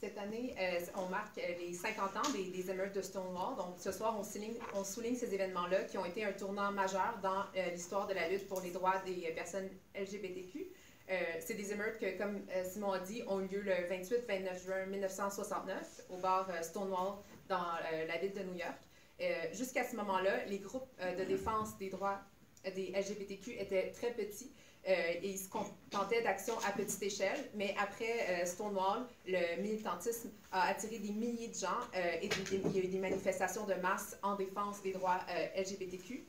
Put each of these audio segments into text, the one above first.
Cette année, euh, on marque euh, les 50 ans des, émeutes de Stonewall. Donc, ce soir, on souligne, ces événements-là qui ont été un tournant majeur dans euh, l'histoire de la lutte pour les droits des personnes LGBTQ. c'est des émeutes que, comme Simon a dit, ont eu lieu le 28-29 juin 1969 au bar Stonewall dans la ville de New York. Jusqu'à ce moment-là, les groupes de défense des droits des LGBTQ étaient très petits et ils se contentaient d'actions à petite échelle. Mais après euh, Stonewall, le militantisme a attiré des milliers de gens euh, et il y a eu des manifestations de masse en défense des droits LGBTQ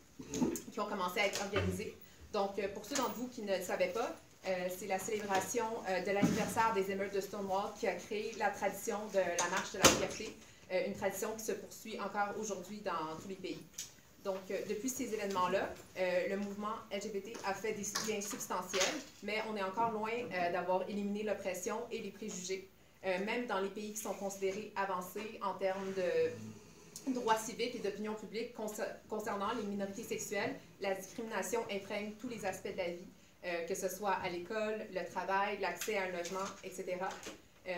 qui ont commencé à être organisées. Donc, pour ceux d'entre vous qui ne le savaient pas, c'est la célébration de l'anniversaire des émeutes de Stonewall qui a créé la tradition de la marche de la fierté, une tradition qui se poursuit encore aujourd'hui dans tous les pays. Donc, euh, depuis ces événements-là, euh, le mouvement LGBT a fait des gains substantiels, mais on est encore loin euh, d'avoir éliminé l'oppression et les préjugés, même dans les pays qui sont considérés avancés en termes de droits civiques et d'opinion publique concernant les minorités sexuelles. La discrimination imprègne tous les aspects de la vie, que ce soit à l'école, le travail, l'accès à un logement, etc.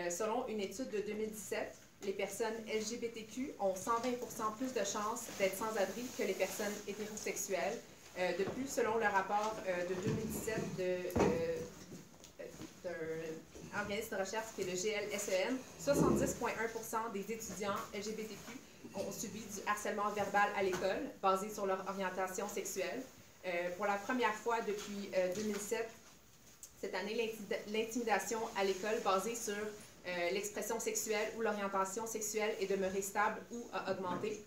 selon une étude de 2017, les personnes LGBTQ ont 120% plus de chances d'être sans abri que les personnes hétérosexuelles. Euh, de plus, selon le rapport euh, de 2017 de, d'un organisme de recherche qui est le GLSEN, 70,1% des étudiants LGBTQ ont subi du harcèlement verbal à l'école basé sur leur orientation sexuelle. Euh, pour la première fois depuis 2007, cette année, l'intimidation à l'école basée sur euh, l'expression sexuelle ou l'orientation sexuelle est demeurée stable ou a augmenté.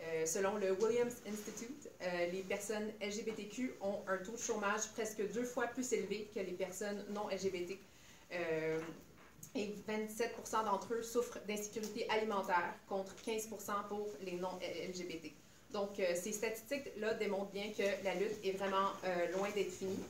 Euh, selon le Williams Institute, euh, les personnes LGBTQ ont un taux de chômage presque deux fois plus élevé que les personnes non LGBT. et 27% d'entre eux souffrent d'insécurité alimentaire contre 15 pour les non LGBT. Donc, ces statistiques-là démontrent bien que la lutte est vraiment loin d'être finie.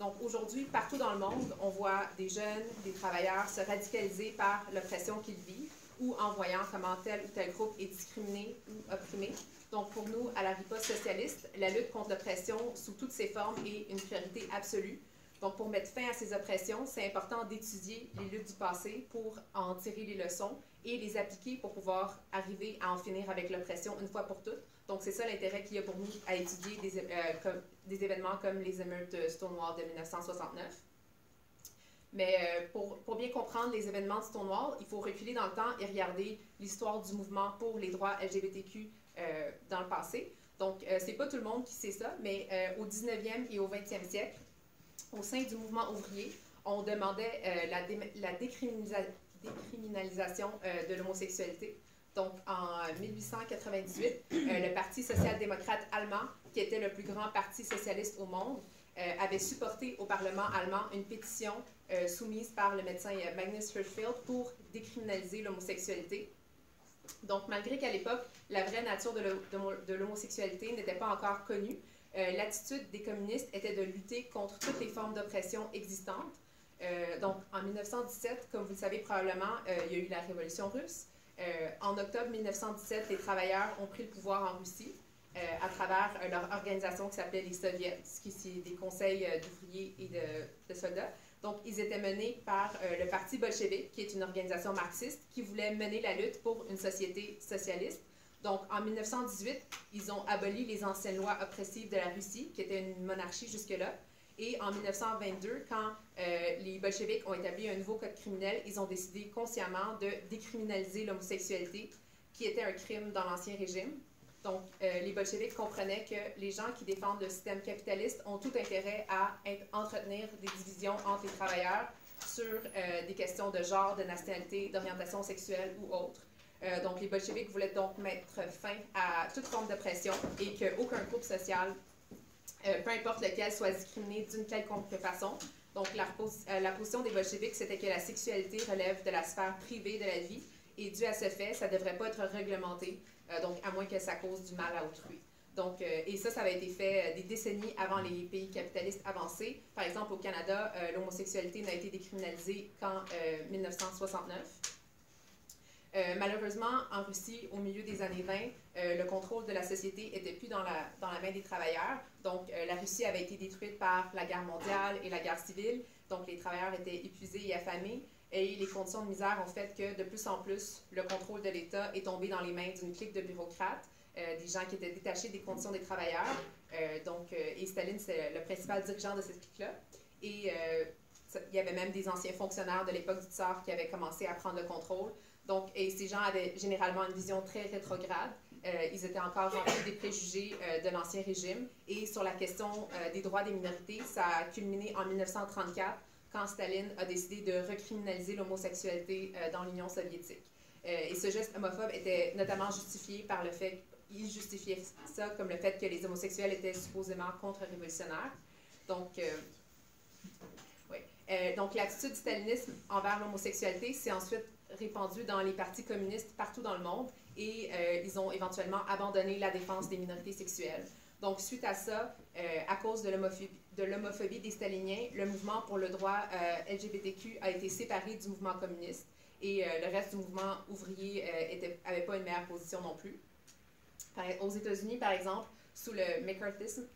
Donc aujourd'hui, partout dans le monde, on voit des jeunes, des travailleurs se radicaliser par l'oppression qu'ils vivent ou en voyant comment tel ou tel groupe est discriminé ou opprimé. Donc pour nous, à la riposte socialiste, la lutte contre l'oppression sous toutes ses formes est une priorité absolue. Donc pour mettre fin à ces oppressions, c'est important d'étudier les luttes du passé pour en tirer les leçons et les appliquer pour pouvoir arriver à en finir avec l'oppression une fois pour toutes. Donc, c'est ça l'intérêt qu'il y a pour nous à étudier des, euh, événements comme les émeutes Stonewall de 1969. Mais euh, pour, bien comprendre les événements de Stonewall, il faut reculer dans le temps et regarder l'histoire du mouvement pour les droits LGBTQ euh, dans le passé. Donc, c'est pas tout le monde qui sait ça, mais au 19e et au 20e siècle, au sein du mouvement ouvrier, on demandait la décriminalisation de l'homosexualité. Donc, en 1898, euh, le Parti social-démocrate allemand, qui était le plus grand parti socialiste au monde, euh, avait supporté au Parlement allemand une pétition euh, soumise par le médecin Magnus Hirschfeld pour décriminaliser l'homosexualité. Donc, malgré qu'à l'époque, la vraie nature de l'homosexualité n'était pas encore connue, l'attitude des communistes était de lutter contre toutes les formes d'oppression existantes. donc, en 1917, comme vous le savez probablement, il y a eu la Révolution russe. Euh, en octobre 1917, les travailleurs ont pris le pouvoir en Russie euh, à travers euh, leur organisation qui s'appelait les Soviets, qui sont des conseils d'ouvriers et de, soldats. Donc, ils étaient menés par le Parti bolchevique, qui est une organisation marxiste qui voulait mener la lutte pour une société socialiste. Donc, en 1918, ils ont aboli les anciennes lois oppressives de la Russie, qui était une monarchie jusque-là. Et en 1922, quand euh, les bolcheviks ont établi un nouveau code criminel, ils ont décidé consciemment de décriminaliser l'homosexualité, qui était un crime dans l'Ancien Régime. Donc, euh, les bolcheviks comprenaient que les gens qui défendent le système capitaliste ont tout intérêt à entretenir des divisions entre les travailleurs sur euh, des questions de genre, de nationalité, d'orientation sexuelle ou autre. donc, les bolcheviks voulaient donc mettre fin à toute forme d'oppression et qu'aucun groupe social euh, peu importe lequel, soit discriminé d'une quelconque façon. Donc, la, euh, la position des bolcheviks, c'était que la sexualité relève de la sphère privée de la vie et dû à ce fait, ça ne devrait pas être réglementé, euh, donc à moins que ça cause du mal à autrui. Donc, et ça, ça avait été fait des décennies avant les pays capitalistes avancés. Par exemple, au Canada, l'homosexualité n'a été décriminalisée qu'en 1969. Euh, malheureusement, en Russie, au milieu des années 20, euh, le contrôle de la société était plus dans la, main des travailleurs. Donc, euh, la Russie avait été détruite par la guerre mondiale et la guerre civile. Donc, les travailleurs étaient épuisés et affamés. Et les conditions de misère ont fait que de plus en plus, le contrôle de l'État est tombé dans les mains d'une clique de bureaucrates, des gens qui étaient détachés des conditions des travailleurs. donc, et Staline, c'est le principal dirigeant de cette clique-là. Et il y avait même des anciens fonctionnaires de l'époque du tsar qui avaient commencé à prendre le contrôle. Donc, et ces gens avaient généralement une vision très rétrograde. Euh, ils étaient encore remplis des préjugés euh, de l'ancien régime. Et sur la question euh, des droits des minorités, ça a culminé en 1934 quand Staline a décidé de recriminaliser l'homosexualité dans l'Union soviétique. et ce geste homophobe était notamment justifié par le fait qu'il justifiait ça comme le fait que les homosexuels étaient supposément contre-révolutionnaires. Donc, donc, l'attitude du stalinisme envers l'homosexualité s'est ensuite répandue dans les partis communistes partout dans le monde et euh, ils ont éventuellement abandonné la défense des minorités sexuelles. Donc, suite à ça, euh, à cause de l'homophobie des staliniens, le mouvement pour le droit LGBTQ a été séparé du mouvement communiste et le reste du mouvement ouvrier n'avait pas une meilleure position non plus. aux États-Unis, par exemple, sous le McCarthyisme,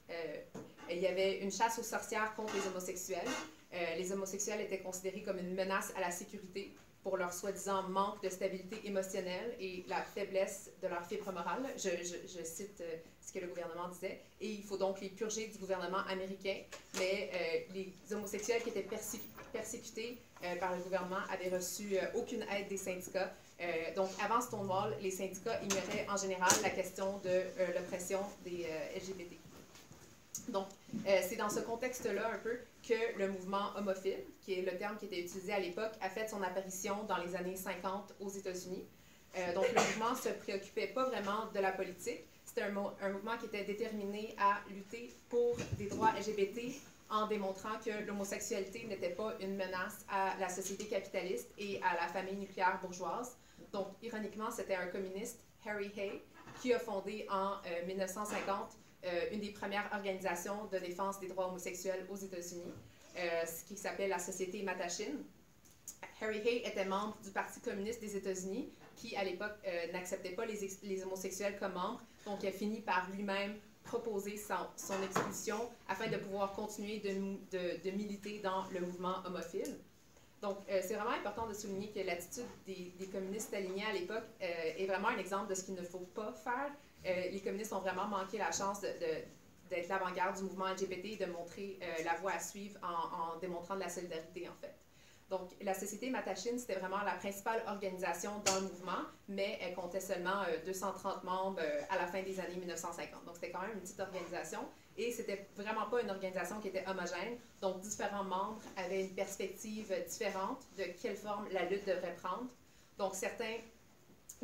il y avait une chasse aux sorcières contre les homosexuels. Euh, les homosexuels étaient considérés comme une menace à la sécurité pour leur soi-disant manque de stabilité émotionnelle et la faiblesse de leur fibre morale. Je, cite euh, ce que le gouvernement disait. Et il faut donc les purger du gouvernement américain. Mais euh, les homosexuels qui étaient persécutés par le gouvernement avaient reçu aucune aide des syndicats. donc, avant Stonewall, les syndicats ignoraient en général la question de l'oppression des LGBT. Donc, c'est dans ce contexte-là un peu que le mouvement homophile, qui est le terme qui était utilisé à l'époque, a fait son apparition dans les années 50 aux États-Unis. Euh, donc, le mouvement ne se préoccupait pas vraiment de la politique. C'était un, un, mouvement qui était déterminé à lutter pour des droits LGBT en démontrant que l'homosexualité n'était pas une menace à la société capitaliste et à la famille nucléaire bourgeoise. Donc, ironiquement, c'était un communiste, Harry Hay, qui a fondé en 1950 euh, une des premières organisations de défense des droits homosexuels aux États-Unis, euh, ce qui s'appelle la Société Mattachine. Harry Hay était membre du Parti communiste des États-Unis, qui à l'époque euh, n'acceptait pas les, homosexuels comme membres, donc il a fini par lui-même proposer son, son, expulsion afin de pouvoir continuer de, militer dans le mouvement homophile. Donc, c'est vraiment important de souligner que l'attitude des, communistes alignés à l'époque est vraiment un exemple de ce qu'il ne faut pas faire les communistes ont vraiment manqué la chance d'être l'avant-garde du mouvement LGBT et de montrer euh, la voie à suivre en, démontrant de la solidarité, en fait. Donc, la Société Matachine, c'était vraiment la principale organisation dans le mouvement, mais elle comptait seulement 230 euh, membres à la fin des années 1950. Donc, c'était quand même une petite organisation et c'était vraiment pas une organisation qui était homogène. Donc, différents membres avaient une perspective différente de quelle forme la lutte devrait prendre. Donc, certains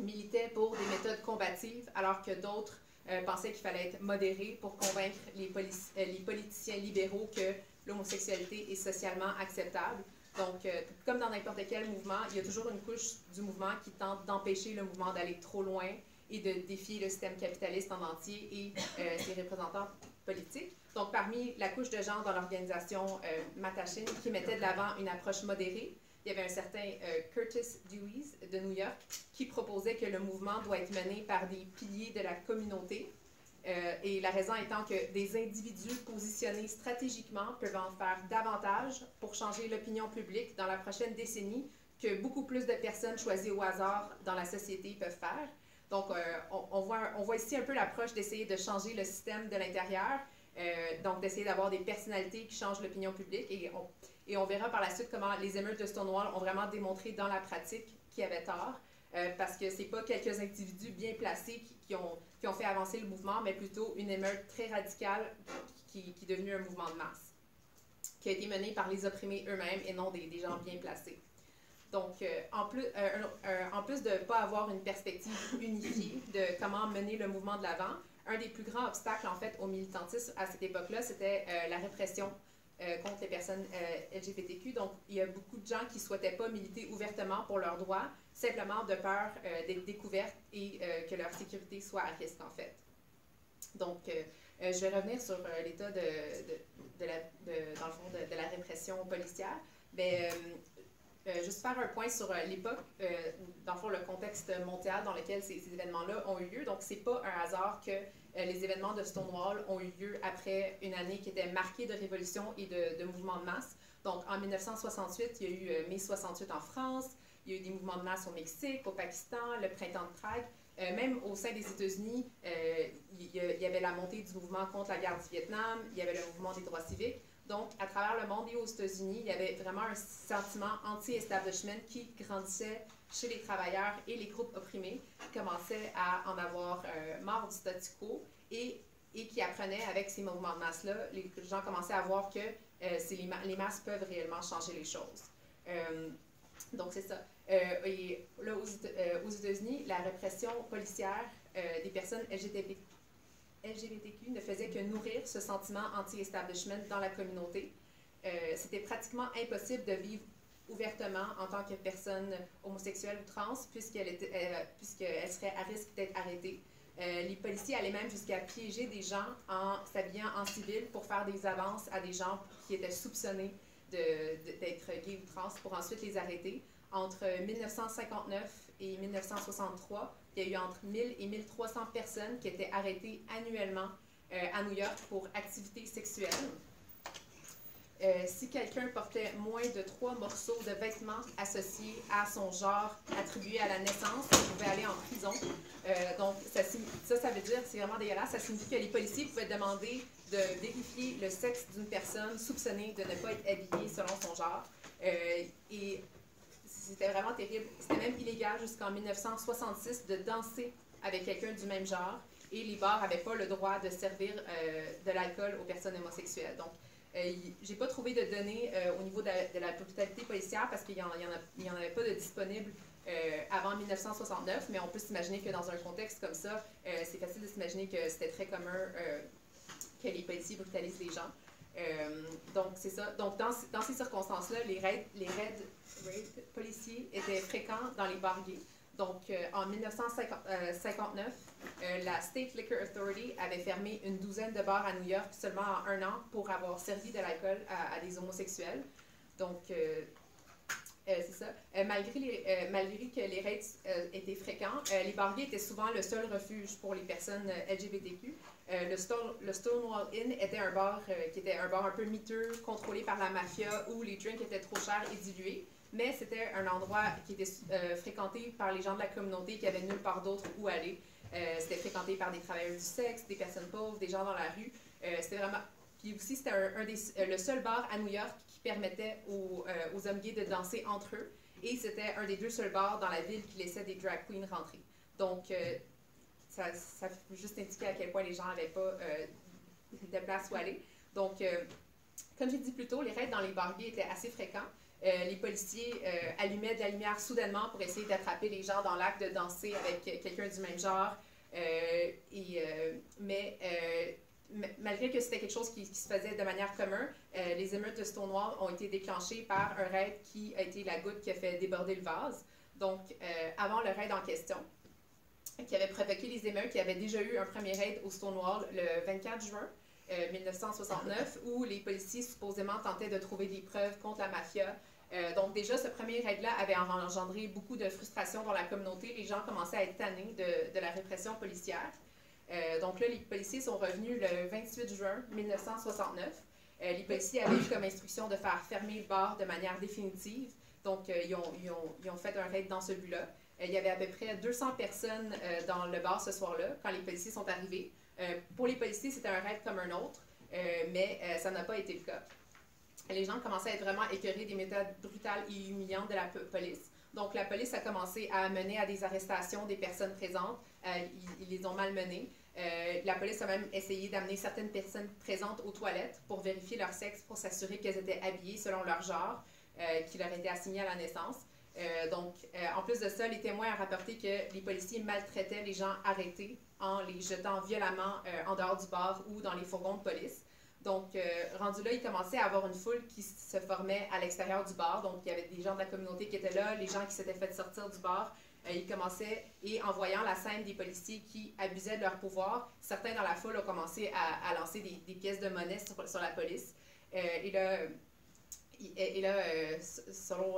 militaient pour des méthodes combatives, alors que d'autres euh, pensaient qu'il fallait être modéré pour convaincre les, euh, les politiciens libéraux que l'homosexualité est socialement acceptable. Donc, euh, comme dans n'importe quel mouvement, il y a toujours une couche du mouvement qui tente d'empêcher le mouvement d'aller trop loin et de défier le système capitaliste en entier et ses représentants politiques. Donc, parmi la couche de gens dans l'organisation Matachine qui mettait de l'avant une approche modérée, il y avait un certain euh, Curtis Dewey de New York qui proposait que le mouvement doit être mené par des piliers de la communauté. Euh, et la raison étant que des individus positionnés stratégiquement peuvent en faire davantage pour changer l'opinion publique dans la prochaine décennie que beaucoup plus de personnes choisies au hasard dans la société peuvent faire. Donc, euh, on, voit, on voit ici un peu l'approche d'essayer de changer le système de l'intérieur, donc d'essayer d'avoir des personnalités qui changent l'opinion publique. Et et on verra par la suite comment les émeutes de Stonewall ont vraiment démontré dans la pratique qu'il y avait tort, euh, parce que c'est pas quelques individus bien placés qui, ont, qui, fait avancer le mouvement, mais plutôt une émeute très radicale qui, qui, est devenue un mouvement de masse, qui a été mené par les opprimés eux-mêmes et non des, gens bien placés. Donc, euh, en, plus, euh, en plus de ne pas avoir une perspective unifiée de comment mener le mouvement de l'avant, un des plus grands obstacles, en fait, au militantisme à cette époque-là, c'était la répression euh, contre les personnes euh, LGBTQ. Donc, il y a beaucoup de gens qui ne souhaitaient pas militer ouvertement pour leurs droits, simplement de peur euh, d'être découvertes et que leur sécurité soit à risque, en fait. Donc, je vais revenir sur l'état de, de, la, dans le fond, de, la répression policière. Juste faire un point sur l'époque, dans le contexte mondial dans lequel ces, événements-là ont eu lieu. Donc, c'est pas un hasard que euh, les événements de Stonewall ont eu lieu après une année qui était marquée de révolution et de mouvements de masse. Donc, en 1968, il y a eu mai 68 en France, il y a eu des mouvements de masse au Mexique, au Pakistan, le printemps de Prague. même au sein des États-Unis, il y avait la montée du mouvement contre la guerre du Vietnam, il y avait le mouvement des droits civiques. Donc, à travers le monde et aux États-Unis, il y avait vraiment un sentiment anti-establishment qui grandissait chez les travailleurs et les groupes opprimés, qui commençaient à en avoir euh, marre du statu quo et, et qui apprenaient avec ces mouvements de masse-là, les gens commençaient à voir que euh, les, masses peuvent réellement changer les choses. Euh, donc, c'est ça. et là, aux, États-Unis, la répression policière des personnes LGTB, LGBTQ ne faisait que nourrir ce sentiment anti-establishment dans la communauté. Euh, C'était pratiquement impossible de vivre ouvertement en tant que personne homosexuelle ou trans, puisqu'elle euh, serait à risque d'être arrêtée. Euh, les policiers allaient même jusqu'à piéger des gens en s'habillant en civil pour faire des avances à des gens qui étaient soupçonnés d'être gays ou trans pour ensuite les arrêter. Entre 1959 et 1963, il y a eu entre 1000 et 1300 personnes qui étaient arrêtées annuellement euh, à New York pour activités sexuelles. Euh, si quelqu'un portait moins de trois morceaux de vêtements associés à son genre attribué à la naissance, il pouvait aller en prison. Euh, donc, ça, ça, veut dire, c'est vraiment dégueulasse, ça signifie que les policiers pouvaient demander de vérifier le sexe d'une personne soupçonnée de ne pas être habillée selon son genre. et c'était vraiment terrible. C'était même illégal jusqu'en 1966 de danser avec quelqu'un du même genre et les bars n'avaient pas le droit de servir euh, de l'alcool aux personnes homosexuelles. Donc, euh, j'ai pas trouvé de données euh, au niveau de, la brutalité policière parce qu'il n'y en, en, avait pas de disponible avant 1969, mais on peut s'imaginer que dans un contexte comme ça, c'est facile de s'imaginer que c'était très commun que les policiers brutalisent les gens. donc, c'est ça. Donc, dans, ces circonstances-là, les raids policiers étaient fréquents dans les bars gays. Donc, euh, en 1959, euh, la State Liquor Authority avait fermé une douzaine de bars à New York seulement en un an pour avoir servi de l'alcool à, des homosexuels. Donc, euh, c'est ça. malgré, malgré que les raids étaient fréquents, les bars gays étaient souvent le seul refuge pour les personnes LGBTQ. le, Stonewall Inn était un bar qui était un bar un peu miteux, contrôlé par la mafia, où les drinks étaient trop chers et dilués mais c'était un endroit qui était euh, fréquenté par les gens de la communauté qui avaient nulle part d'autre où aller. Euh, c'était fréquenté par des travailleurs du sexe, des personnes pauvres, des gens dans la rue. Euh, c'était vraiment. Puis aussi, c'était un, des, le seul bar à New York qui permettait aux, hommes gays de danser entre eux. Et c'était un des deux seuls bars dans la ville qui laissait des drag queens rentrer. Donc, ça, ça juste indiquer à quel point les gens n'avaient pas de place où aller. Donc, comme j'ai dit plus tôt, les raids dans les bars gays étaient assez fréquents. Euh, les policiers euh, allumaient de la lumière soudainement pour essayer d'attraper les gens dans l'acte de danser avec quelqu'un du même genre. Euh, mais malgré que c'était quelque chose qui, se faisait de manière commune, les émeutes de Stonewall ont été déclenchées par un raid qui a été la goutte qui a fait déborder le vase. Donc, avant le raid en question, qui avait provoqué les émeutes, y avait déjà eu un premier raid au Stonewall le 24 juin. 1969, où les policiers supposément tentaient de trouver des preuves contre la mafia euh, donc déjà, ce premier raid-là avait engendré beaucoup de frustration dans la communauté. Les gens commençaient à être tannés de, la répression policière. Euh, donc là, les policiers sont revenus le 28 juin 1969. Euh, les policiers avaient eu comme instruction de faire fermer le bar de manière définitive. Donc, ils ont, ils, ont, ils, ont, fait un raid dans ce but-là. il y avait à peu près 200 personnes dans le bar ce soir-là, quand les policiers sont arrivés. pour les policiers, c'était un raid comme un autre, mais ça n'a pas été le cas les gens commençaient à être vraiment écœurés des méthodes brutales et humiliantes de la police. Donc, la police a commencé à mener à des arrestations des personnes présentes. Euh, ils, les ont malmenées. Euh, la police a même essayé d'amener certaines personnes présentes aux toilettes pour vérifier leur sexe, pour s'assurer qu'elles étaient habillées selon leur genre euh, qui leur était assigné à la naissance. donc, en plus de ça, les témoins ont rapporté que les policiers maltraitaient les gens arrêtés en les jetant violemment en dehors du bar ou dans les fourgons de police. Donc, euh, rendu là, il commençait à avoir une foule qui se formait à l'extérieur du bar. Donc, il y avait des gens de la communauté qui étaient là, les gens qui s'étaient fait sortir du bar. Euh, ils commençaient, et en voyant la scène des policiers qui abusaient de leur pouvoir, certains dans la foule ont commencé à, lancer des, pièces de monnaie sur, la police. Euh, et là, et, là selon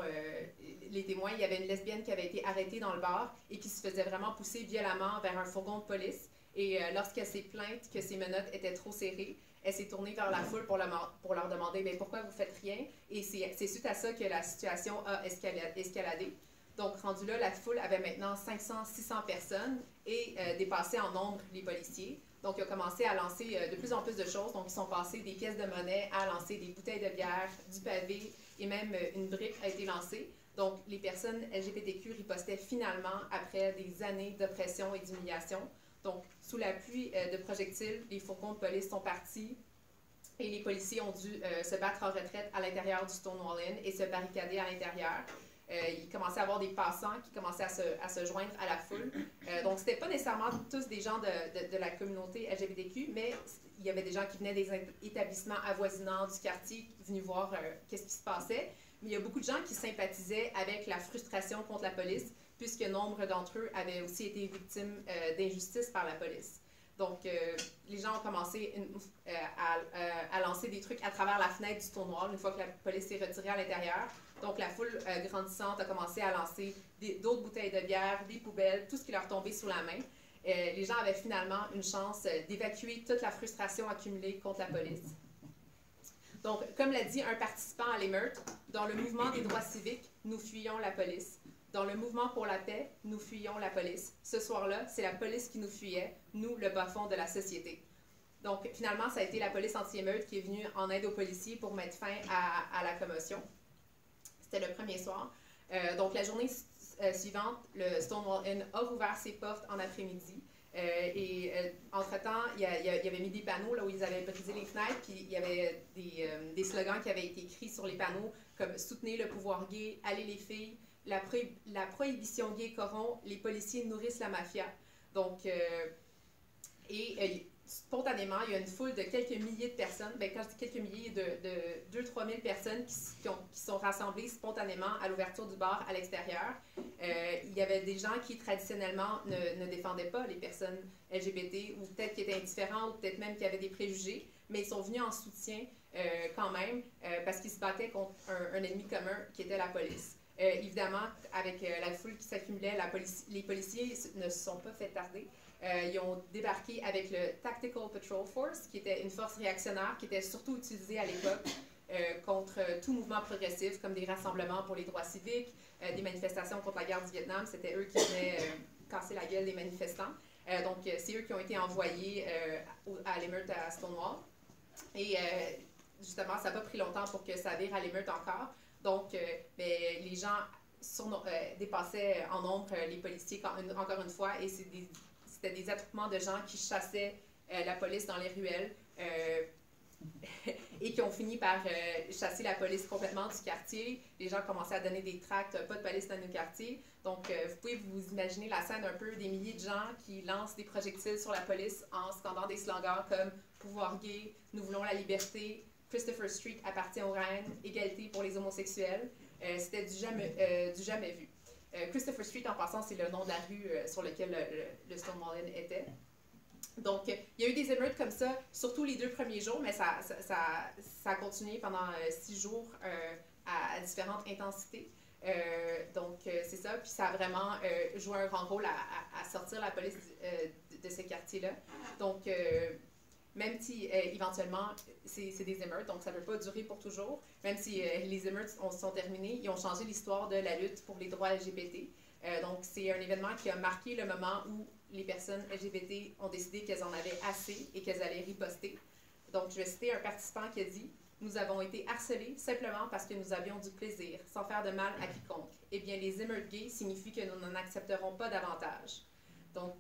les témoins, il y avait une lesbienne qui avait été arrêtée dans le bar et qui se faisait vraiment pousser violemment vers un fourgon de police. Et lorsqu'elle s'est plainte que ses menottes étaient trop serrées, elle s'est tournée vers la foule pour, pour leur demander mais pourquoi vous faites rien Et c'est suite à ça que la situation a escaladé. Donc, rendu là, la foule avait maintenant 500-600 personnes et euh, dépassait en nombre les policiers. Donc, ils ont commencé à lancer euh, de plus en plus de choses. Donc, ils sont passés des pièces de monnaie à lancer des bouteilles de bière, du pavé et même euh, une brique a été lancée. Donc, les personnes LGBTQ ripostaient finalement après des années d'oppression et d'humiliation. Donc, sous la pluie de projectiles, les fourgons de police sont partis et les policiers ont dû se battre en retraite à l'intérieur du Stonewall Inn et se barricader à l'intérieur. Euh, il commençait à avoir des passants qui commençaient à se, joindre à la foule. Euh, donc, ce n'était pas nécessairement tous des gens de, la communauté LGBTQ, mais il y avait des gens qui venaient des établissements avoisinants du quartier, venus voir euh, qu'est-ce qui se passait. Mais il y a beaucoup de gens qui sympathisaient avec la frustration contre la police, puisque nombre d'entre eux avaient aussi été victimes d'injustice par la police. Donc, les gens ont commencé à, à, lancer des trucs à travers la fenêtre du tournoi une fois que la police s'est retirée à l'intérieur. Donc, la foule euh, grandissante a commencé à lancer d'autres bouteilles de bière, des poubelles, tout ce qui leur tombait sous la main. Euh, les gens avaient finalement une chance euh, d'évacuer toute la frustration accumulée contre la police. Donc, comme l'a dit un participant à l'émeute, dans le mouvement des droits civiques, nous fuyons la police. Dans le mouvement pour la paix, nous fuyons la police. Ce soir-là, c'est la police qui nous fuyait, nous, le bas-fond de la société. Donc, finalement, ça a été la police anti-émeute qui est venue en aide aux policiers pour mettre fin à la commotion. C'était le premier soir. Euh, donc, la journée euh, suivante, le Stonewall Inn a rouvert ses portes en après-midi. Euh, et entre-temps, il, y avait mis des panneaux là où ils avaient brisé les fenêtres, puis il y avait des, des, slogans qui avaient été écrits sur les panneaux comme Soutenez le pouvoir gay, Allez les filles, la, prohibition gay corrompt, les policiers nourrissent la mafia. Donc, et spontanément, il y a une foule de quelques milliers de personnes, ben, quand quelques milliers, de, 2-3 000 personnes qui, sont rassemblées spontanément à l'ouverture du bar à l'extérieur. Euh, il y avait des gens qui traditionnellement ne, défendaient pas les personnes LGBT ou peut-être qui étaient indifférents ou peut-être même qui avaient des préjugés, mais ils sont venus en soutien euh, quand même euh, parce qu'ils se battaient contre un, ennemi commun qui était la police. Évidemment, avec la foule qui s'accumulait, les policiers ne se sont pas fait tarder. Euh, ils ont débarqué avec le Tactical Patrol Force, qui était une force réactionnaire qui était surtout utilisée à l'époque euh, contre tout mouvement progressif, comme des rassemblements pour les droits civiques, euh, des manifestations contre la guerre du Vietnam. C'était eux qui venaient casser la gueule des manifestants. donc, c'est eux qui ont été envoyés à l'émeute à Stonewall. Et justement, ça n'a pas pris longtemps pour que ça vire à l'émeute encore. Donc, ben, les gens dépassaient en nombre les policiers, encore une fois, et c'est des c'était des attroupements de gens qui chassaient euh, la police dans les ruelles euh, et qui ont fini par euh, chasser la police complètement du quartier. Les gens commençaient à donner des tracts, pas de police dans nos quartiers. Donc, vous pouvez vous imaginer la scène un peu des milliers de gens qui lancent des projectiles sur la police en scandant des slogans comme Pouvoir gay, Nous voulons la liberté, Christopher Street appartient aux reines, égalité pour les homosexuels. C'était du jamais, jamais vu. Euh, Christopher Street, en passant, c'est le nom de la rue euh, sur laquelle le, Stonewall Inn était. Donc, il y a eu des émeutes comme ça, surtout les deux premiers jours, mais ça, ça, ça, a continué pendant euh, six jours à, différentes intensités. donc, c'est ça. Puis ça a vraiment joué un grand rôle à, sortir la police de, de ces quartiers-là. Donc, même si euh, éventuellement c'est des émeutes, donc ça ne peut pas durer pour toujours, même si euh, les émeutes sont terminées, ils ont changé l'histoire de la lutte pour les droits LGBT. Euh, donc c'est un événement qui a marqué le moment où les personnes LGBT ont décidé qu'elles en avaient assez et qu'elles allaient riposter. Donc je vais citer un participant qui a dit Nous avons été harcelés simplement parce que nous avions du plaisir, sans faire de mal à quiconque. Eh bien, les émeutes gays signifient que nous n'en accepterons pas davantage. Donc,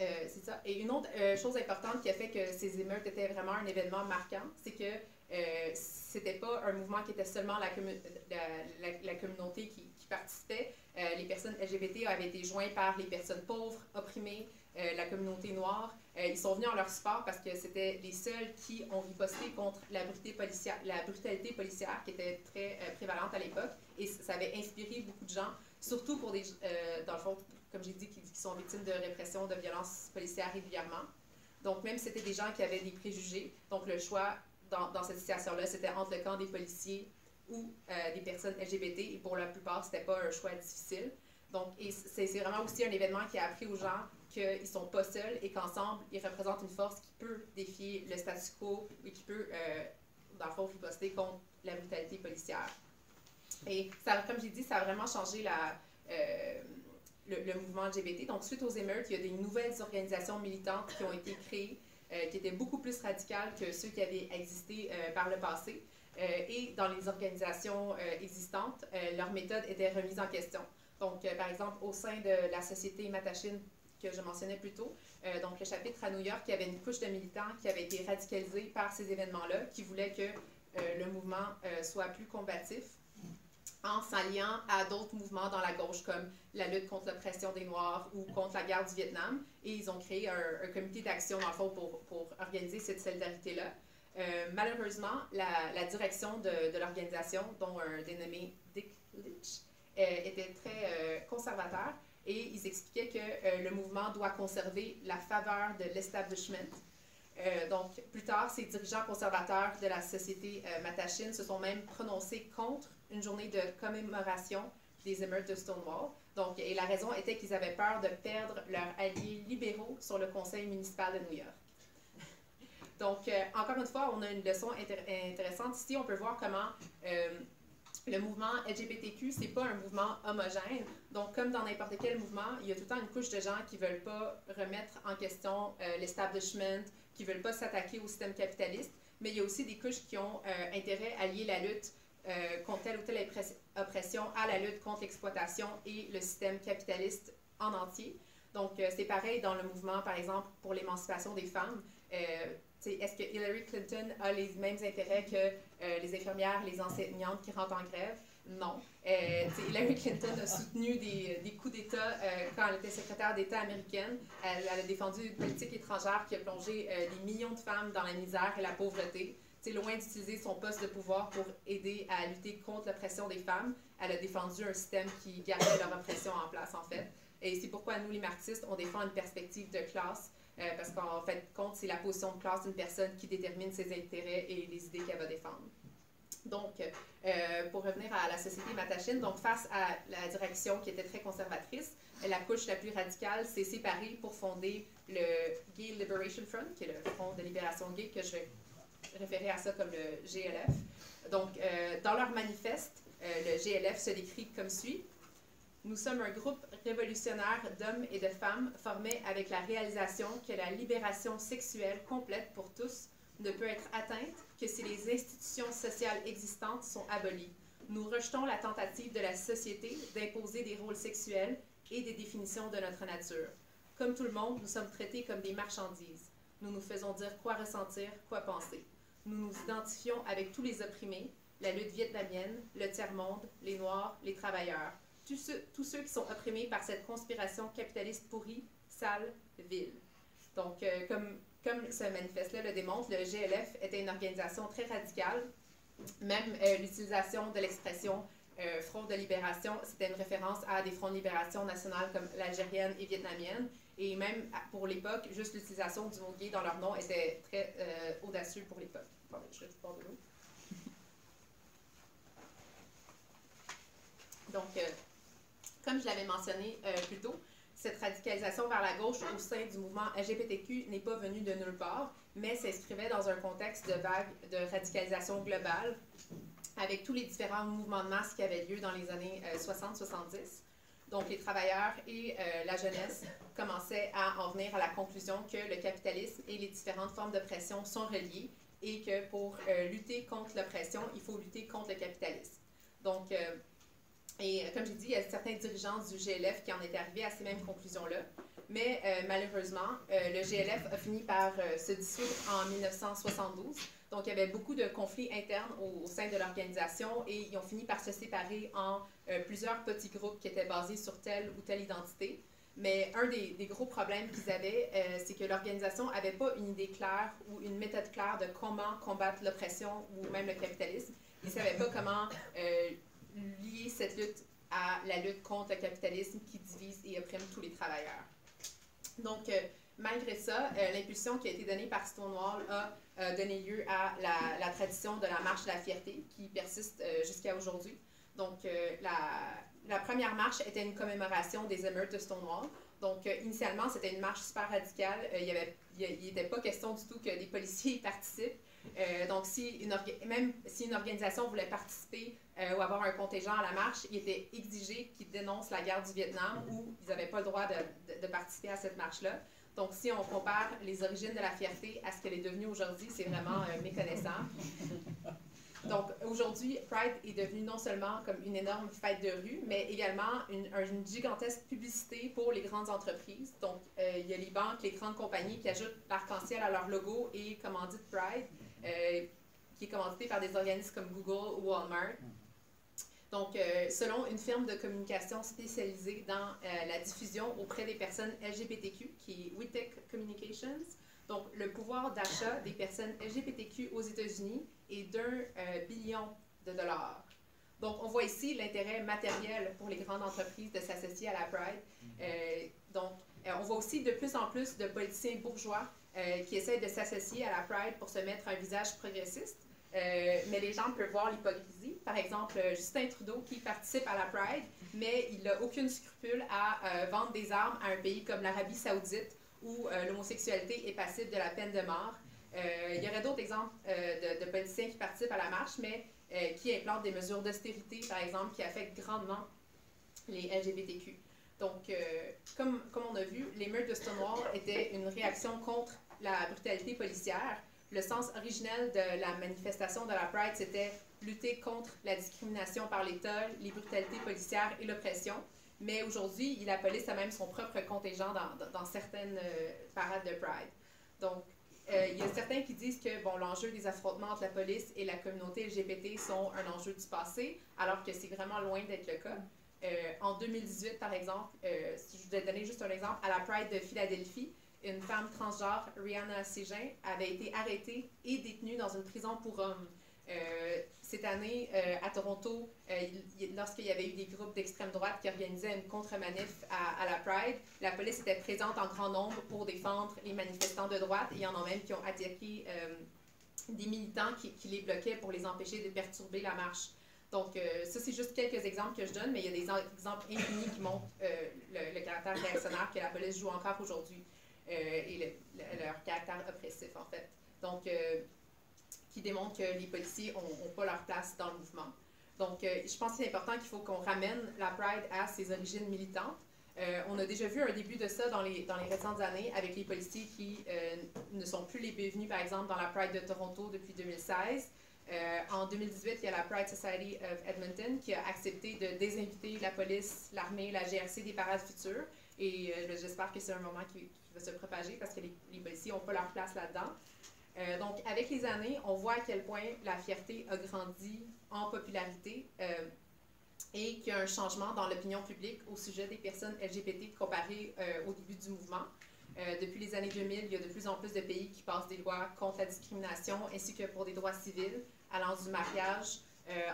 euh, c'est ça. Et une autre euh, chose importante qui a fait que ces émeutes étaient vraiment un événement marquant, c'est que euh, c'était pas un mouvement qui était seulement la, communauté qui, participait. Euh, les personnes LGBT avaient été jointes par les personnes pauvres, opprimées, la communauté noire. ils sont venus en leur support parce que c'était les seuls qui ont riposté contre la brutalité policière, la brutalité policière qui était très prévalente à l'époque. Et ça avait inspiré beaucoup de gens, surtout pour des, dans le fond, comme j'ai dit, qui, sont victimes de répression, de violences policières régulièrement. Donc, même si c'était des gens qui avaient des préjugés, donc le choix dans, cette situation-là, c'était entre le camp des policiers ou euh, des personnes LGBT, et pour la plupart, c'était pas un choix difficile. Donc, c'est vraiment aussi un événement qui a appris aux gens qu'ils ne sont pas seuls et qu'ensemble, ils représentent une force qui peut défier le statu quo et qui peut, euh, dans le fond, riposter contre la brutalité policière. Et ça, comme j'ai dit, ça a vraiment changé la, euh, le, mouvement LGBT. Donc, suite aux émeutes, il y a des nouvelles organisations militantes qui ont été créées, euh, qui étaient beaucoup plus radicales que ceux qui avaient existé par le passé. et dans les organisations existantes, leur méthode était remise en question. Donc, par exemple, au sein de la société Matachine que je mentionnais plus tôt, euh, donc le chapitre à New York, il y avait une couche de militants qui avait été radicalisée par ces événements-là, qui voulaient que euh, le mouvement euh, soit plus combatif en s'alliant à d'autres mouvements dans la gauche, comme la lutte contre l'oppression des Noirs ou contre la guerre du Vietnam. Et ils ont créé un, comité d'action, dans le pour, organiser cette solidarité-là. malheureusement, la, direction de, l'organisation, dont un dénommé Dick Litch, était très conservateur et ils expliquaient que euh, le mouvement doit conserver la faveur de l'establishment. Euh, donc, plus tard, ces dirigeants conservateurs de la société euh, Matachine se sont même prononcés contre une journée de commémoration des émeutes de Stonewall. Donc, et la raison était qu'ils avaient peur de perdre leurs alliés libéraux sur le conseil municipal de New York. Donc, encore une fois, on a une leçon intéressante ici. On peut voir comment le mouvement LGBTQ, c'est pas un mouvement homogène. Donc, comme dans n'importe quel mouvement, il y a tout le temps une couche de gens qui veulent pas remettre en question euh, l'establishment, qui veulent pas s'attaquer au système capitaliste, mais il y a aussi des couches qui ont euh, intérêt à lier la lutte euh, contre telle ou telle oppression à la lutte contre l'exploitation et le système capitaliste en entier. Donc, c'est pareil dans le mouvement, par exemple, pour l'émancipation des femmes. Est-ce que Hillary Clinton a les mêmes intérêts que euh, les infirmières, les enseignantes qui rentrent en grève? Non. Euh, Hillary Clinton a soutenu des, coups d'État euh, quand elle était secrétaire d'État américaine. Elle, a défendu une politique étrangère qui a plongé des millions de femmes dans la misère et la pauvreté. Loin d'utiliser son poste de pouvoir pour aider à lutter contre l'oppression des femmes, elle a défendu un système qui gardait leur oppression en place, en fait. Et c'est pourquoi nous, les marxistes, on défend une perspective de classe euh, parce qu'en fait, compte, c'est la position de classe d'une personne qui détermine ses intérêts et les idées qu'elle va défendre. Donc, euh, pour revenir à la société Matachine, donc face à la direction qui était très conservatrice, la couche la plus radicale s'est séparée pour fonder le Gay Liberation Front, qui est le Front de libération gay, que je référer à ça comme le GLF. Donc, euh, dans leur manifeste, le GLF se décrit comme suit. Nous sommes un groupe révolutionnaire d'hommes et de femmes formés avec la réalisation que la libération sexuelle complète pour tous ne peut être atteinte que si les institutions sociales existantes sont abolies. Nous rejetons la tentative de la société d'imposer des rôles sexuels et des définitions de notre nature. Comme tout le monde, nous sommes traités comme des marchandises. Nous nous faisons dire quoi ressentir, quoi penser. Nous nous identifions avec tous les opprimés, la lutte vietnamienne, le tiers-monde, les Noirs, les travailleurs tous ceux, qui sont opprimés par cette conspiration capitaliste pourrie, sale, ville. Donc, euh, comme, comme ce manifeste-là le démontre, le GLF était une organisation très radicale. Même euh, l'utilisation de l'expression euh, front de libération, c'était une référence à des fronts de libération nationales comme l'algérienne et vietnamienne. Et même pour l'époque, juste l'utilisation du mot gay dans leur nom était très audacieux pour l'époque. l'eau. Donc, comme je l'avais mentionné euh, plus tôt, cette radicalisation vers la gauche au sein du mouvement LGBTQ n'est pas venue de nulle part, mais s'inscrivait dans un contexte de vague de radicalisation globale avec tous les différents mouvements de masse qui avaient lieu dans les années 60-70. Euh, Donc, les travailleurs et euh, la jeunesse commençaient à en venir à la conclusion que le capitalisme et les différentes formes d'oppression sont reliés et que pour lutter contre l'oppression, il faut lutter contre le capitalisme. Donc, et euh, comme j'ai dit, il y a certains dirigeants du GLF qui en étaient arrivés à ces mêmes conclusions-là. Mais euh, malheureusement, euh, le GLF a fini par se dissoudre en 1972. Donc, il y avait beaucoup de conflits internes au, sein de l'organisation et ils ont fini par se séparer en plusieurs petits groupes qui étaient basés sur telle ou telle identité. Mais un des, gros problèmes qu'ils avaient, c'est que l'organisation n'avait pas une idée claire ou une méthode claire de comment combattre l'oppression ou même le capitalisme. Ils ne savaient pas comment lier cette lutte à la lutte contre le capitalisme qui divise et opprime tous les travailleurs. Donc, euh, malgré ça, euh, l'impulsion qui a été donnée par Stonewall a euh, donné lieu à la, tradition de la marche de la fierté qui persiste jusqu'à aujourd'hui. Donc, la, la, première marche était une commémoration des émeutes de Stonewall. Donc, initialement, c'était une marche super radicale. il n'était pas question du tout que des policiers y participent. donc, même si une organisation voulait participer ou avoir un contingent à la marche, il était exigé qu'ils dénoncent la guerre du Vietnam ou ils n'avaient pas le droit de participer à cette marche-là. Donc, si on compare les origines de la fierté à ce qu'elle est devenue aujourd'hui, c'est vraiment euh, méconnaissant. Donc, aujourd'hui, Pride est devenu non seulement comme une énorme fête de rue, mais également une, une gigantesque publicité pour les grandes entreprises. Donc, euh, il y a les banques, les grandes compagnies qui ajoutent l'arc-en-ciel à leur logo et commandite Pride, euh, qui est commandité par des organismes comme Google ou Walmart. Donc, euh, selon une firme de communication spécialisée dans euh, la diffusion auprès des personnes LGBTQ, qui est WITEC Communications, donc le pouvoir d'achat des personnes LGBTQ aux États-Unis est d'un euh, billion de dollars. Donc, on voit ici l'intérêt matériel pour les grandes entreprises de s'associer à la Pride. Mm-hmm. donc, on voit aussi de plus en plus de politiciens bourgeois qui essaient de s'associer à la Pride pour se mettre un visage progressiste. Euh, mais les gens peuvent voir l'hypocrisie. Par exemple, euh, Justin Trudeau qui participe à la Pride, mais il n'a aucune scrupule à euh, vendre des armes à un pays comme l'Arabie saoudite où l'homosexualité est passible de la peine de mort. il y aurait d'autres exemples de, de, politiciens qui participent à la marche, mais qui implantent des mesures d'austérité, par exemple, qui affectent grandement les LGBTQ. Donc, comme, comme on a vu, les meurtres de Stonewall étaient une réaction contre la brutalité policière, le sens originel de la manifestation de la Pride, c'était lutter contre la discrimination par l'État, les brutalités policières et l'oppression. Mais aujourd'hui, la police a même son propre contingent dans, certaines euh, parades de Pride. Donc, euh, il y a certains qui disent que bon, l'enjeu des affrontements entre la police et la communauté LGBT sont un enjeu du passé, alors que c'est vraiment loin d'être le cas. Euh, en 2018, par exemple, si je vais donner juste un exemple, à la Pride de Philadelphie, une femme transgenre, Rihanna Ségin, avait été arrêtée et détenue dans une prison pour hommes. Euh, cette année, euh, à Toronto, euh, lorsqu'il y avait eu des groupes d'extrême droite qui organisaient une contre-manif à, la Pride, la police était présente en grand nombre pour défendre les manifestants de droite. il y en a même qui ont attaqué des militants qui, les bloquaient pour les empêcher de perturber la marche. Donc, ça, c'est juste quelques exemples que je donne, mais il y a des exemples infinis qui montrent le, caractère réactionnaire que la police joue encore aujourd'hui. Euh, et leur caractère oppressif, en fait. Donc, euh, qui démontre que les policiers n'ont pas leur place dans le mouvement. Donc, euh, je pense que c'est important qu'il faut qu'on ramène la Pride à ses origines militantes. on a déjà vu un début de ça dans les, dans les récentes années avec les policiers qui ne sont plus les bienvenus, par exemple, dans la Pride de Toronto depuis 2016. en 2018, il y a la Pride Society of Edmonton qui a accepté de désinviter la police, l'armée, la GRC des parades futures. Et j'espère que c'est un moment qui, se propager parce que les, policiers n'ont pas leur place là-dedans. Euh, donc, avec les années, on voit à quel point la fierté a grandi en popularité euh, et qu'il y a un changement dans l'opinion publique au sujet des personnes LGBT comparé euh, au début du mouvement. depuis les années 2000, il y a de plus en plus de pays qui passent des lois contre la discrimination ainsi que pour des droits civils, allant du mariage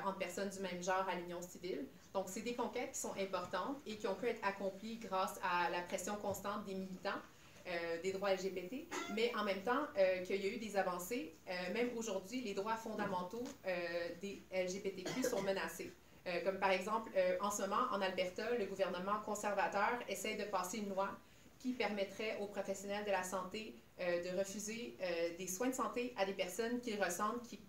entre personnes du même genre à l'union civile. Donc, c'est des conquêtes qui sont importantes et qui ont pu être accomplies grâce à la pression constante des militants euh, des droits LGBT, mais en même temps euh, qu'il y a eu des avancées. Euh, même aujourd'hui, les droits fondamentaux des LGBTQ sont menacés. comme par exemple, en ce moment, en Alberta, le gouvernement conservateur essaie de passer une loi qui permettrait aux professionnels de la santé de refuser des soins de santé à des personnes qu'ils ressentent qui,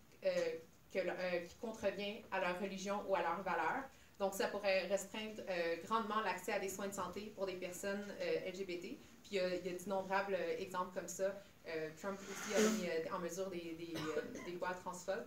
qui contrevient à leur religion ou à leurs valeurs. Donc, ça pourrait restreindre grandement l'accès à des soins de santé pour des personnes LGBT. Puis il y a, d'innombrables euh, exemples comme ça. Euh, Trump aussi a mis euh, en mesure des, des, des, lois transphobes.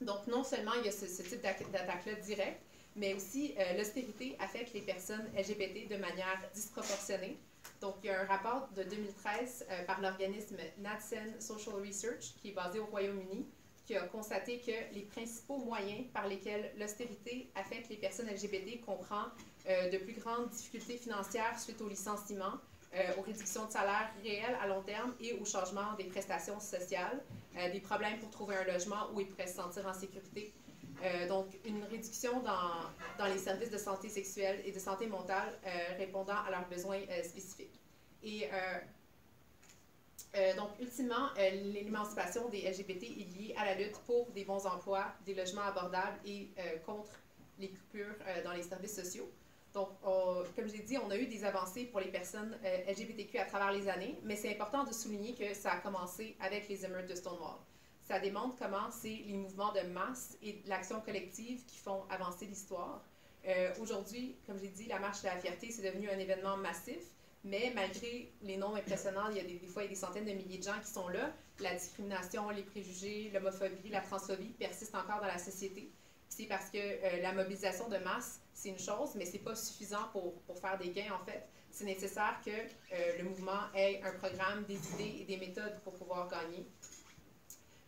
Donc, non seulement il y a ce, type d'attaque-là direct, mais aussi l'austérité affecte les personnes LGBT de manière disproportionnée. Donc, il y a un rapport de 2013 par l'organisme Natsen Social Research, qui est basé au Royaume-Uni, qui a constaté que les principaux moyens par lesquels l'austérité affecte les personnes LGBT comprend de plus grandes difficultés financières suite au licenciement, euh, aux réductions de salaire réelles à long terme et au changement des prestations sociales, euh, des problèmes pour trouver un logement où ils pourraient se sentir en sécurité. Euh, donc, une réduction dans, dans, les services de santé sexuelle et de santé mentale répondant à leurs besoins spécifiques. Et donc, ultimement, l'émancipation des LGBT est liée à la lutte pour des bons emplois, des logements abordables et contre les coupures dans les services sociaux. Donc, comme je l'ai dit, on a eu des avancées pour les personnes LGBTQ à travers les années, mais c'est important de souligner que ça a commencé avec les émeutes de Stonewall. Ça démontre comment c'est les mouvements de masse et l'action collective qui font avancer l'histoire. Aujourd'hui, comme j'ai dit, la marche de la fierté, c'est devenu un événement massif, mais malgré les nombres impressionnants, il y a des, fois des centaines de milliers de gens qui sont là. La discrimination, les préjugés, l'homophobie, la transphobie persistent encore dans la société. C'est parce que euh, la mobilisation de masse, c'est une chose, mais c'est pas suffisant pour, pour, faire des gains en fait. C'est nécessaire que euh, le mouvement ait un programme, des idées et des méthodes pour pouvoir gagner.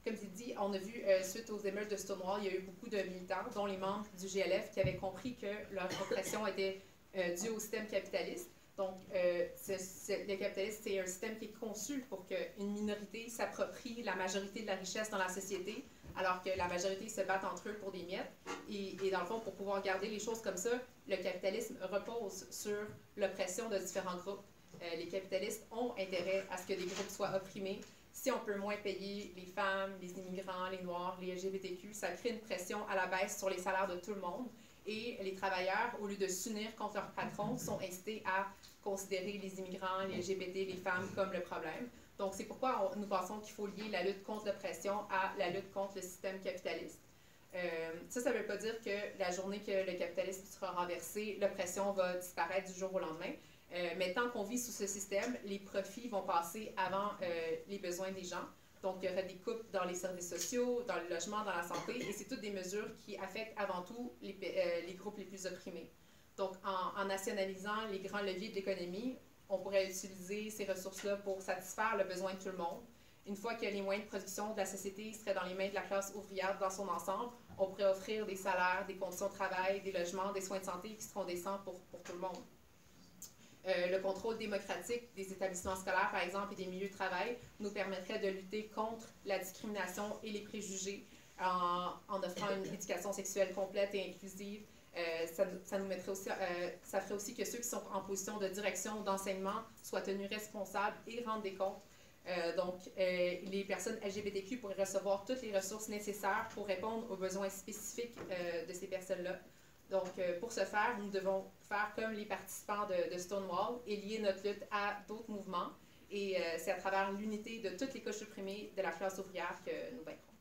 Comme tu dis, on a vu, euh, suite aux émeutes de Stonewall, il y a eu beaucoup de militants, dont les membres du GLF, qui avaient compris que leur oppression était due au système capitaliste donc, euh, le capitalisme, c'est un système qui est conçu pour qu'une minorité s'approprie la majorité de la richesse dans la société, alors que la majorité se bat entre eux pour des miettes. Et, dans le fond, pour pouvoir garder les choses comme ça, le capitalisme repose sur l'oppression de différents groupes. Euh, les capitalistes ont intérêt à ce que des groupes soient opprimés. Si on peut moins payer les femmes, les immigrants, les noirs, les LGBTQ, ça crée une pression à la baisse sur les salaires de tout le monde. Et les travailleurs, au lieu de s'unir contre leurs patrons, sont incités à considérer les immigrants, les LGBT, les femmes comme le problème. Donc, c'est pourquoi nous pensons qu'il faut lier la lutte contre l'oppression à la lutte contre le système capitaliste. Euh, ça, ça ne veut pas dire que la journée que le capitalisme sera renversé, l'oppression va disparaître du jour au lendemain. Euh, mais tant qu'on vit sous ce système, les profits vont passer avant euh, les besoins des gens. Donc, il y aura des coupes dans les services sociaux, dans le logement, dans la santé, et c'est toutes des mesures qui affectent avant tout les, euh, groupes les plus opprimés. Donc, en, nationalisant les grands leviers de l'économie, on pourrait utiliser ces ressources-là pour satisfaire le besoin de tout le monde. Une fois que les moyens de production de la société seraient dans les mains de la classe ouvrière dans son ensemble, on pourrait offrir des salaires, des conditions de travail, des logements, des soins de santé qui seront décents pour tout le monde. Euh, le contrôle démocratique des établissements scolaires, par exemple, et des milieux de travail nous permettrait de lutter contre la discrimination et les préjugés en, offrant une éducation sexuelle complète et inclusive. Euh, ça, nous mettrait aussi, euh, ça ferait aussi que ceux qui sont en position de direction ou d'enseignement soient tenus responsables et rendent des comptes. donc, les personnes LGBTQ pourraient recevoir toutes les ressources nécessaires pour répondre aux besoins spécifiques de ces personnes-là. Donc, euh, pour ce faire, nous devons faire comme les participants de, Stonewall et lier notre lutte à d'autres mouvements. Et euh, c'est à travers l'unité de toutes les couches opprimées de la classe ouvrière que nous vaincrons.